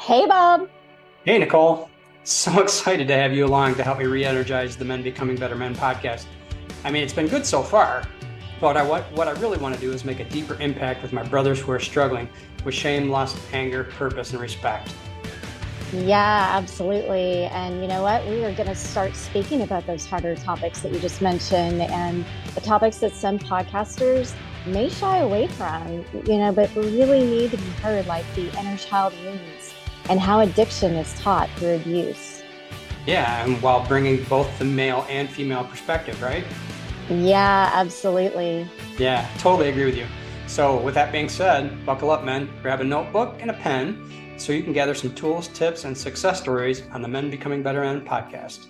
Hey, Bob. Hey, Nicole. So excited to have you along to help me re energize the Men Becoming Better Men podcast. I mean, it's been good so far, but I, what, what I really want to do is make a deeper impact with my brothers who are struggling with shame, lust, anger, purpose, and respect. Yeah, absolutely. And you know what? We are going to start speaking about those harder topics that you just mentioned and the topics that some podcasters may shy away from, you know, but really need to be heard, like the inner child and how addiction is taught through abuse. Yeah, and while bringing both the male and female perspective, right? Yeah, absolutely. Yeah, totally agree with you. So, with that being said, buckle up, men, grab a notebook and a pen so you can gather some tools, tips, and success stories on the Men Becoming Better Men podcast.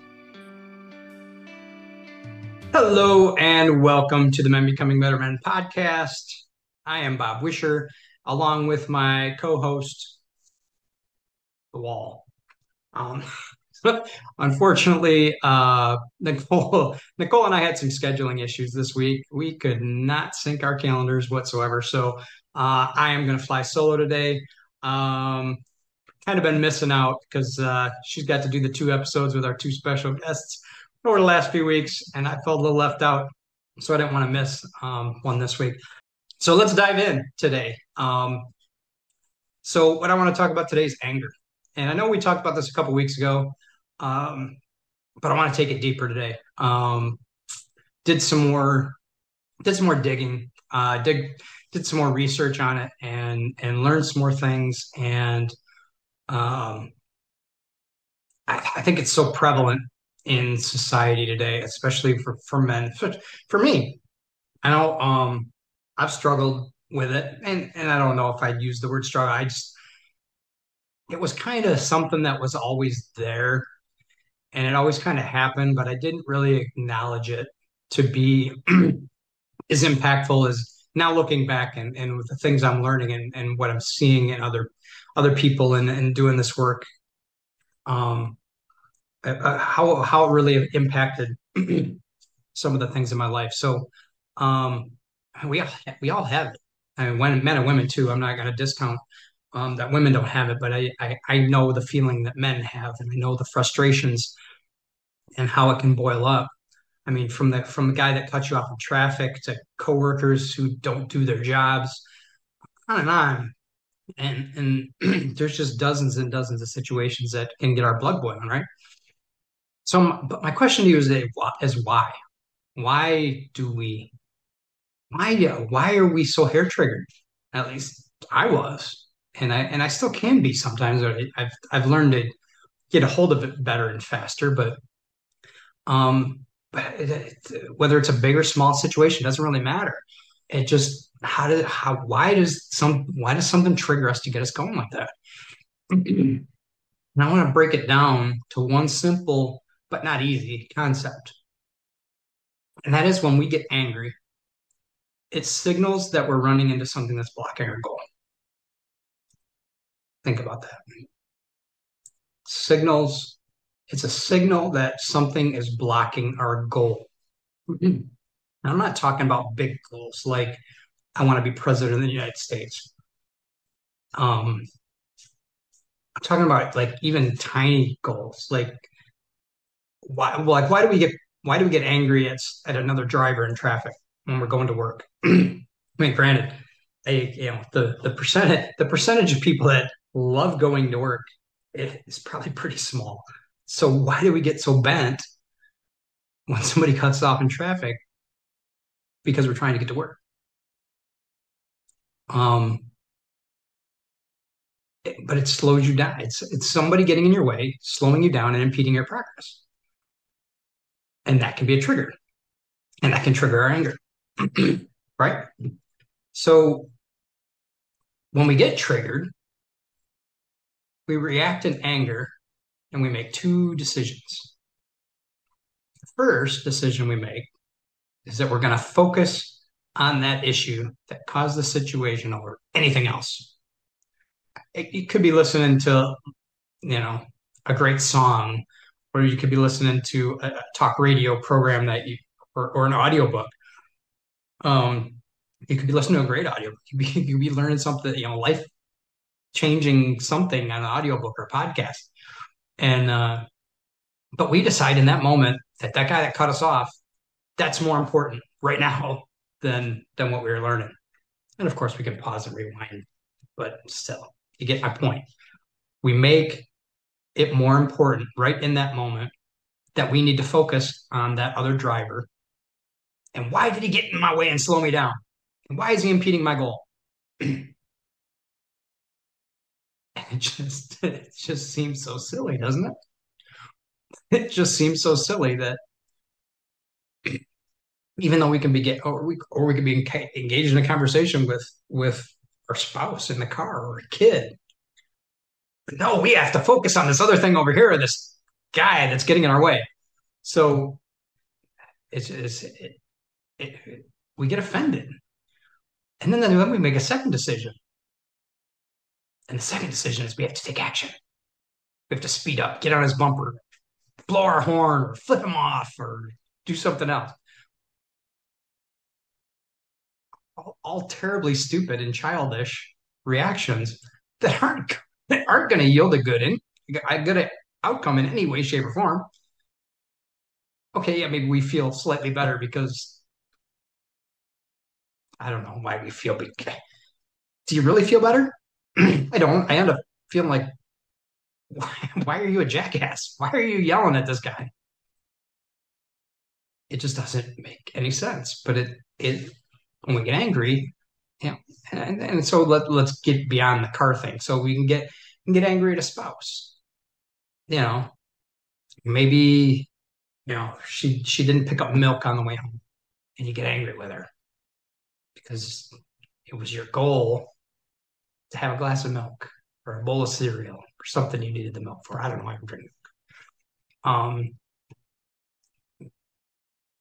Hello, and welcome to the Men Becoming Better Men podcast. I am Bob Wisher, along with my co host, The Wall. Um, unfortunately, uh, Nicole, Nicole and I had some scheduling issues this week. We could not sync our calendars whatsoever. So uh, I am going to fly solo today. Um, kind of been missing out because uh, she's got to do the two episodes with our two special guests over the last few weeks, and I felt a little left out, so I didn't want to miss um, one this week. So let's dive in today. Um, so what I want to talk about today is anger, and I know we talked about this a couple weeks ago, um, but I want to take it deeper today. Um, did some more, did some more digging, uh, dig, did some more research on it, and and learned some more things, and um, I, I, think it's so prevalent in society today, especially for, for men. For, for me, I know um, I've struggled with it, and, and I don't know if I'd use the word struggle. I just, it was kind of something that was always there, and it always kind of happened, but I didn't really acknowledge it to be as impactful as now looking back and, and with the things I'm learning and, and what I'm seeing in other other people and, and doing this work um, uh, uh, how how it really impacted some of the things in my life. So um, we all we all have it. I mean, when, men and women too. I'm not going to discount um, that women don't have it, but I, I I know the feeling that men have, and I know the frustrations and how it can boil up. I mean, from the from the guy that cuts you off in traffic to coworkers who don't do their jobs, on and on and and there's just dozens and dozens of situations that can get our blood boiling, right? So, but my question to you is, is why? Why do we? Why why are we so hair triggered? At least I was, and I and I still can be sometimes. I've I've learned to get a hold of it better and faster, but um, but it, it, whether it's a big or small situation doesn't really matter. It just how did how why does some why does something trigger us to get us going like that? and I want to break it down to one simple but not easy concept. And that is when we get angry, it signals that we're running into something that's blocking our goal. Think about that. Signals, it's a signal that something is blocking our goal. I'm not talking about big goals like I want to be president of the United States. Um, I'm talking about like even tiny goals, like why, like why do we get why do we get angry at at another driver in traffic when we're going to work? I mean, granted, a, you know the the percentage the percentage of people that love going to work is probably pretty small. So why do we get so bent when somebody cuts off in traffic because we're trying to get to work? Um, but it slows you down. It's it's somebody getting in your way, slowing you down, and impeding your progress. And that can be a trigger, and that can trigger our anger, right? So when we get triggered, we react in anger, and we make two decisions. The first decision we make is that we're going to focus on that issue that caused the situation over anything else. It, you could be listening to, you know, a great song, or you could be listening to a talk radio program that you, or, or an audiobook. Um, you could be listening to a great audio. You could be, you could be learning something, you know, life changing something on an audiobook or podcast. And uh, but we decide in that moment that that guy that cut us off, that's more important right now than than what we were learning. And of course, we can pause and rewind, but still, you get my point. We make it more important right in that moment that we need to focus on that other driver. And why did he get in my way and slow me down? And why is he impeding my goal? it just it just seems so silly, doesn't it? It just seems so silly that even though we can be get or we or we can be engaged in a conversation with with our spouse in the car or a kid. But no, we have to focus on this other thing over here, this guy that's getting in our way. So it's, it's it, it, we get offended, and then then we make a second decision, and the second decision is we have to take action. We have to speed up, get on his bumper, blow our horn, or flip him off, or do something else. all, all terribly stupid and childish reactions that aren't that aren't going to yield a good in a good outcome in any way, shape, or form. Okay, yeah, maybe we feel slightly better because I don't know why we feel. Big. Do you really feel better? I don't. I end up feeling like, why, are you a jackass? Why are you yelling at this guy? It just doesn't make any sense. But it it when we get angry, you know, and, and so let, let's get beyond the car thing. So we can get can get angry at a spouse. You know, maybe you know she she didn't pick up milk on the way home, and you get angry with her because it was your goal to have a glass of milk or a bowl of cereal or something you needed the milk for. I don't know. Why I can drink milk. Um,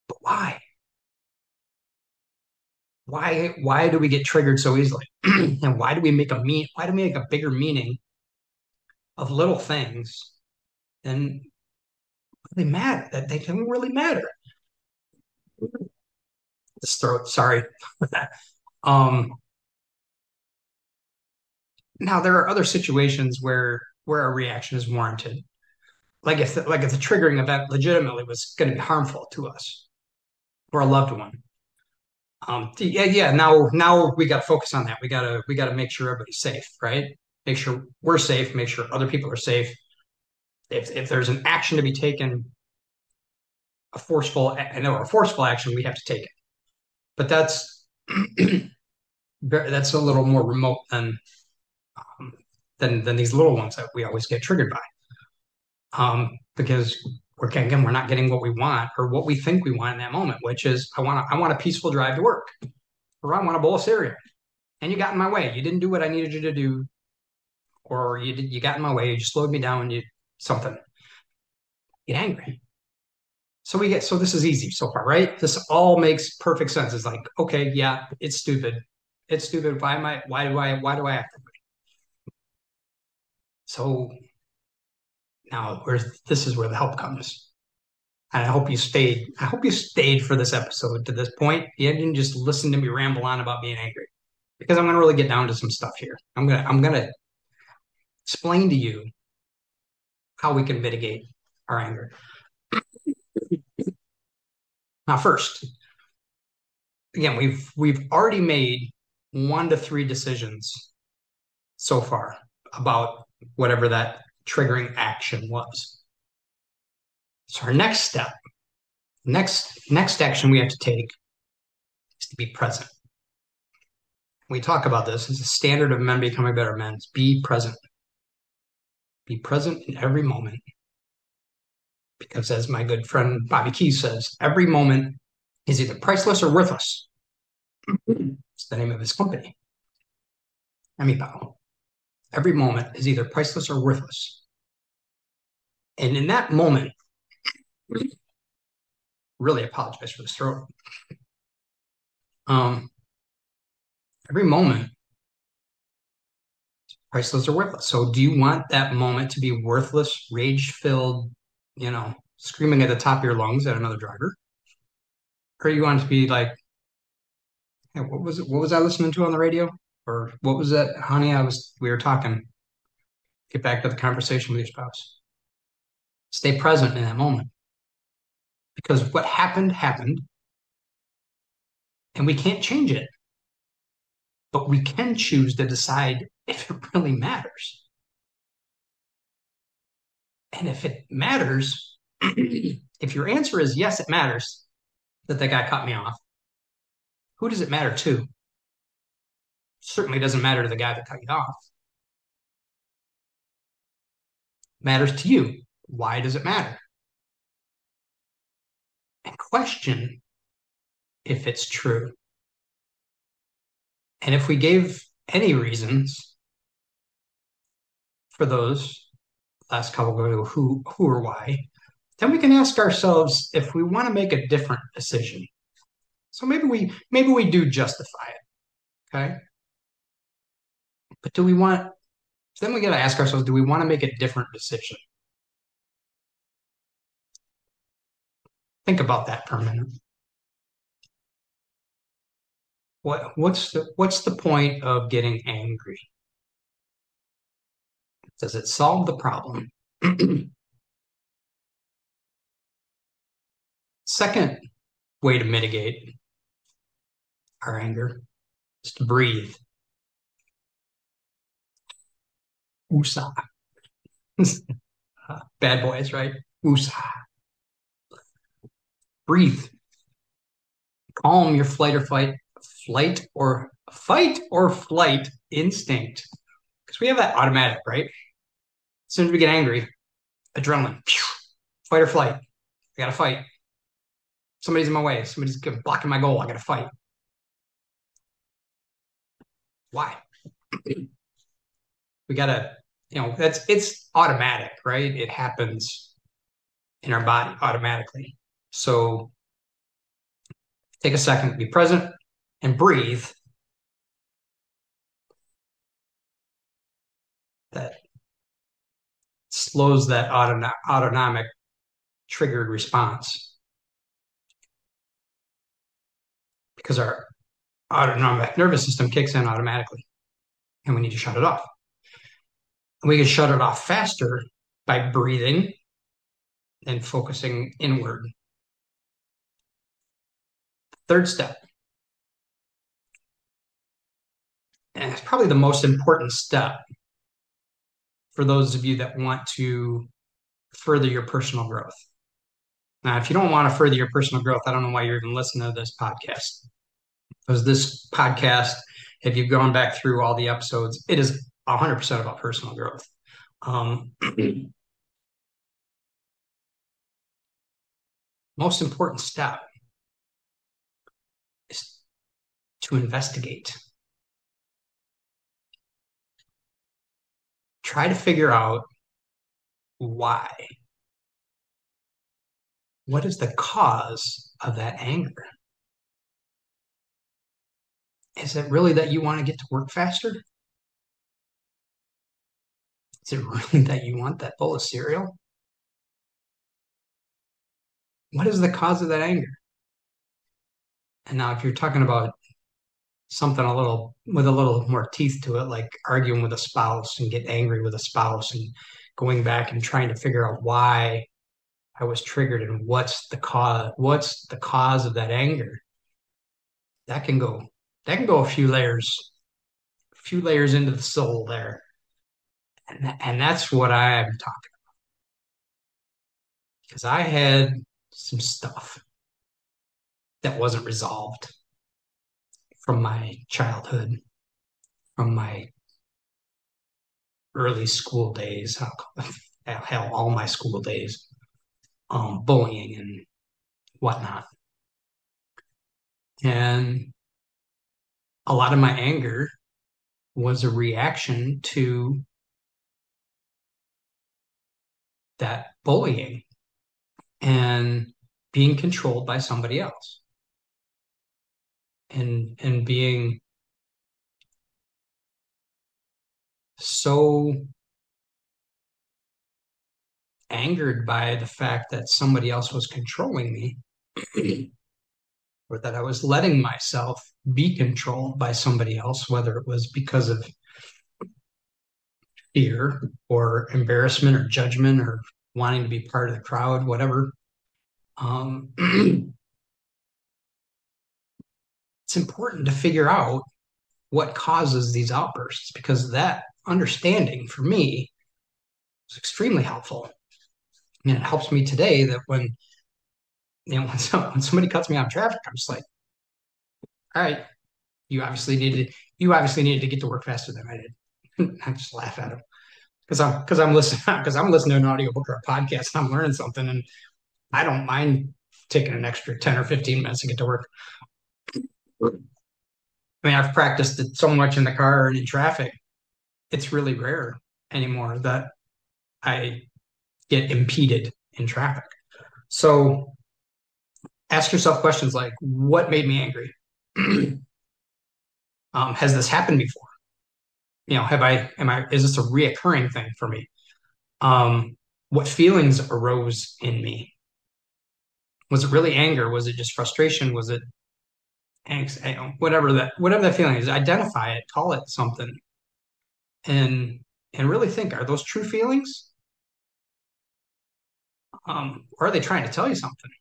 but why? why why do we get triggered so easily and why do we make a mean why do we make a bigger meaning of little things than they matter that they don't really matter this throat sorry um now there are other situations where where a reaction is warranted like if the, like if the triggering event legitimately was going to be harmful to us or a loved one um, yeah, yeah. Now, now we got to focus on that. We gotta, we gotta make sure everybody's safe, right? Make sure we're safe. Make sure other people are safe. If if there's an action to be taken, a forceful, I know a forceful action, we have to take it. But that's that's a little more remote than than than these little ones that we always get triggered by. Um, because we're again we're not getting what we want or what we think we want in that moment, which is I want I want a peaceful drive to work, or I want a bowl of cereal, and you got in my way. You didn't do what I needed you to do, or you did, you got in my way. You just slowed me down. You something. Get angry. So we get so this is easy so far, right? This all makes perfect sense. It's like okay, yeah, it's stupid. It's stupid. Why am I? Why do I? Why do I act? So now where's this is where the help comes. And I hope you stayed. I hope you stayed for this episode to this point. You didn't just listen to me ramble on about being angry, because I'm going to really get down to some stuff here. I'm gonna I'm gonna explain to you how we can mitigate our anger. now, first, again, we've we've already made one to three decisions so far about whatever that triggering action was. So our next step, next next action we have to take is to be present. We talk about this as a standard of men becoming better men. Be present. Be present in every moment. Because as my good friend Bobby Keys says, every moment is either priceless or worthless. it's the name of his company. Emmy Every moment is either priceless or worthless. And in that moment, really apologize for the throat. Um, every moment, priceless or worthless. So, do you want that moment to be worthless, rage filled, you know, screaming at the top of your lungs at another driver? Or you want it to be like, hey, what was it? What was I listening to on the radio? Or what was that, honey? I was we were talking. Get back to the conversation with your spouse. Stay present in that moment. Because what happened happened and we can't change it. But we can choose to decide if it really matters. And if it matters, if your answer is yes, it matters that that guy cut me off, who does it matter to? Certainly doesn't matter to the guy that cut you off. Matters to you. Why does it matter? And question if it's true. And if we gave any reasons for those last couple of who, who or why, then we can ask ourselves if we want to make a different decision. So maybe we maybe we do justify it. Okay. But do we want then we got to ask ourselves, do we want to make a different decision? Think about that for a minute. What what's the what's the point of getting angry? Does it solve the problem? Second way to mitigate our anger is to breathe. Woosah. Bad boys, right? Woosah. Breathe. Calm your flight or fight, flight or fight or flight instinct. Because we have that automatic, right? As soon as we get angry, adrenaline, fight or flight. I gotta fight. Somebody's in my way. Somebody's blocking my goal. I gotta fight. Why? we gotta, you know, that's it's automatic, right? It happens in our body automatically. So take a second, be present, and breathe. That slows that auton- autonomic triggered response because our autonomic nervous system kicks in automatically and we need to shut it off. We can shut it off faster by breathing and focusing inward. Third step, and it's probably the most important step for those of you that want to further your personal growth. Now, if you don't want to further your personal growth, I don't know why you're even listening to this podcast. Because this podcast, if you've gone back through all the episodes, it is 100% about personal growth. Um, most important step is to investigate. Try to figure out why. What is the cause of that anger? Is it really that you want to get to work faster? Is it really that you want that bowl of cereal? What is the cause of that anger? And now, if you're talking about something a little with a little more teeth to it, like arguing with a spouse and get angry with a spouse and going back and trying to figure out why I was triggered and what's the cause what's the cause of that anger. That can go that can go a few layers, a few layers into the soul there. And, and that's what I'm talking about. Because I had some stuff that wasn't resolved from my childhood, from my early school days, hell, all my school days, um, bullying and whatnot. And a lot of my anger was a reaction to that bullying and being controlled by somebody else. And and being so angered by the fact that somebody else was controlling me or that I was letting myself be controlled by somebody else, whether it was because of fear or embarrassment or judgment or wanting to be part of the crowd, whatever. Um, it's important to figure out what causes these outbursts because that understanding for me is extremely helpful. And it helps me today that when you know when, some, when somebody cuts me out of traffic, I'm just like, all right, you obviously needed you obviously needed to get to work faster than I did. I just laugh at them because I'm because I'm listening because I'm listening to an audiobook or a podcast and I'm learning something and I don't mind taking an extra 10 or 15 minutes to get to work. I mean, I've practiced it so much in the car and in traffic. It's really rare anymore that I get impeded in traffic. So ask yourself questions like, what made me angry? um, has this happened before? You know, have I, am I, is this a reoccurring thing for me? Um, what feelings arose in me? Was it really anger? Was it just frustration? Was it angst? Whatever that, whatever that feeling is, identify it, call it something, and and really think: Are those true feelings? Um, or are they trying to tell you something?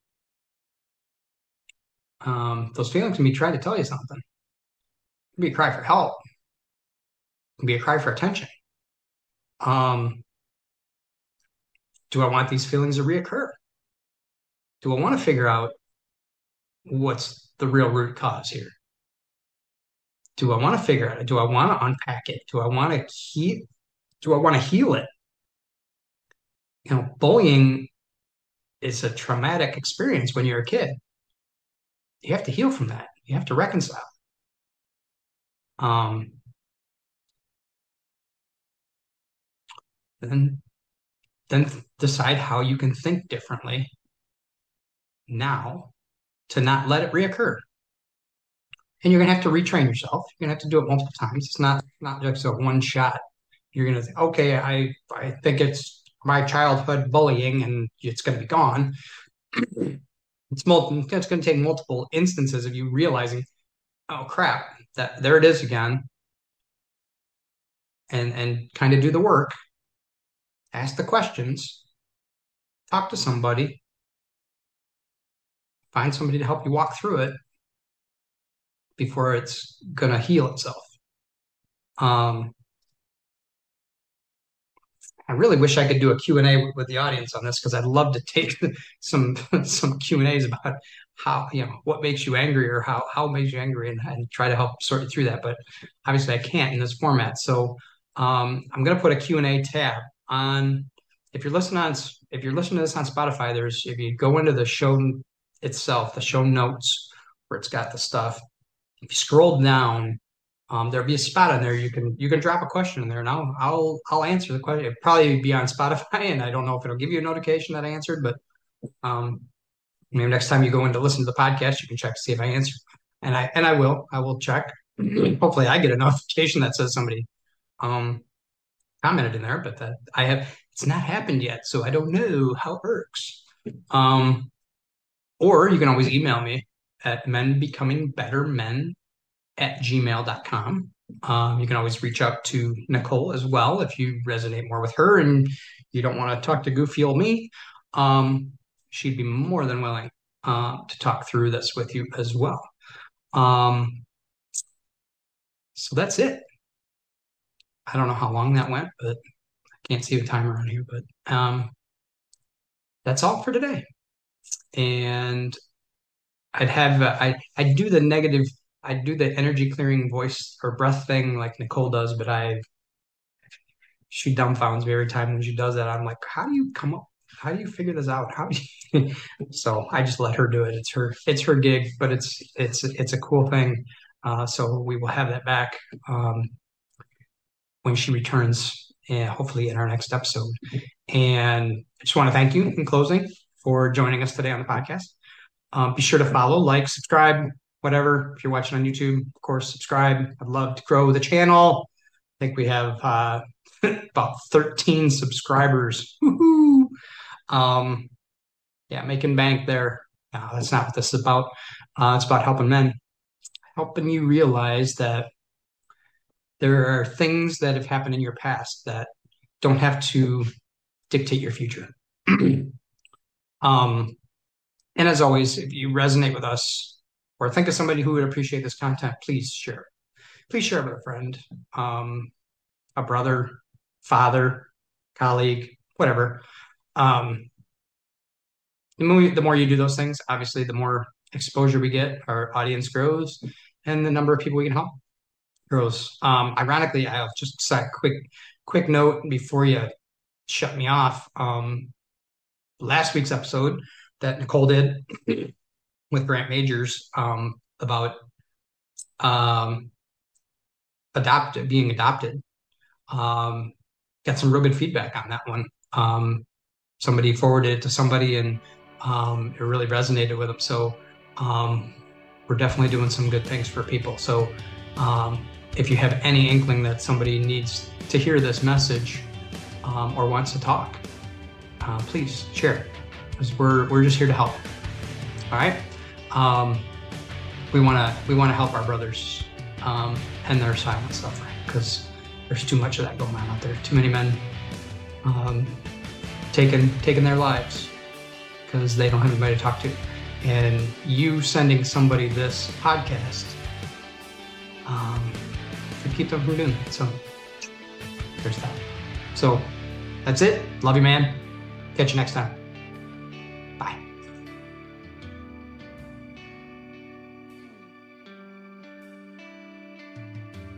Um, those feelings can be trying to tell you something. It be a cry for help. Can be a cry for attention. Um, do I want these feelings to reoccur? Do I want to figure out what's the real root cause here? Do I want to figure out? Do I want to unpack it? Do I want to heal? Do I want to heal it? You know, bullying is a traumatic experience when you're a kid. You have to heal from that. You have to reconcile. Um, then, then decide how you can think differently now to not let it reoccur. And you're gonna have to retrain yourself. You're gonna have to do it multiple times. It's not not just a one shot. You're gonna think, okay, I I think it's my childhood bullying and it's gonna be gone. it's multiple it's gonna take multiple instances of you realizing, oh crap, that there it is again. And and kind of do the work, ask the questions, talk to somebody, find somebody to help you walk through it before it's going to heal itself. Um, I really wish I could do a Q&A with the audience on this because I'd love to take some some Q&As about how, you know, what makes you angry or how how makes you angry and, and try to help sort through that. But obviously I can't in this format. So um, I'm going to put a Q&A tab on if you're listening on if you're listening to this on Spotify, there's if you go into the show itself, the show notes where it's got the stuff. If you scroll down, um, there'll be a spot in there you can you can drop a question in there, and I'll I'll I'll answer the question. It'll probably be on Spotify, and I don't know if it'll give you a notification that I answered, but um, maybe next time you go in to listen to the podcast, you can check to see if I answer, and I and I will I will check. Hopefully, I get a notification that says somebody um, commented in there, but that I have it's not happened yet, so I don't know how it works. Um, or you can always email me at menbecomingbetter.men at gmail.com. Um, you can always reach out to Nicole as well if you resonate more with her and you don't want to talk to goofy old me. Um, she'd be more than willing uh, to talk through this with you as well. Um, so that's it. I don't know how long that went, but I can't see the timer on here. But um, that's all for today and I'd have uh, I I do the negative I do the energy clearing voice or breath thing like Nicole does, but I she dumbfounds me every time when she does that. I'm like, how do you come up? How do you figure this out? How do you? so I just let her do it. It's her it's her gig, but it's it's it's a cool thing. Uh, so we will have that back um, when she returns, and hopefully in our next episode. And I just want to thank you in closing for joining us today on the podcast. Um, be sure to follow, like, subscribe, whatever. If you're watching on YouTube, of course, subscribe. I'd love to grow the channel. I think we have uh, about 13 subscribers. Um, yeah, making bank there. No, that's not what this is about. Uh, it's about helping men, helping you realize that there are things that have happened in your past that don't have to dictate your future. um, and as always, if you resonate with us or think of somebody who would appreciate this content, please share. Please share with a friend, um, a brother, father, colleague, whatever. Um, the more, the more you do those things, obviously, the more exposure we get, our audience grows, and the number of people we can help grows. Um, ironically, I'll just a quick quick note before you shut me off. Um, last week's episode that Nicole did with Grant Majors um, about um, adopted being adopted. Um, got some real good feedback on that one. Um, somebody forwarded it to somebody, and um, it really resonated with them. So um, we're definitely doing some good things for people. So um, if you have any inkling that somebody needs to hear this message um, or wants to talk, uh, please share because we're we're just here to help. All right. Um, we want to we want to help our brothers um, end their silent suffering because there's too much of that going on out there. Too many men um, taking taking their lives because they don't have anybody to talk to. And you sending somebody this podcast um, could keep them from doing. So there's that. So that's it. Love you, man. Catch you next time.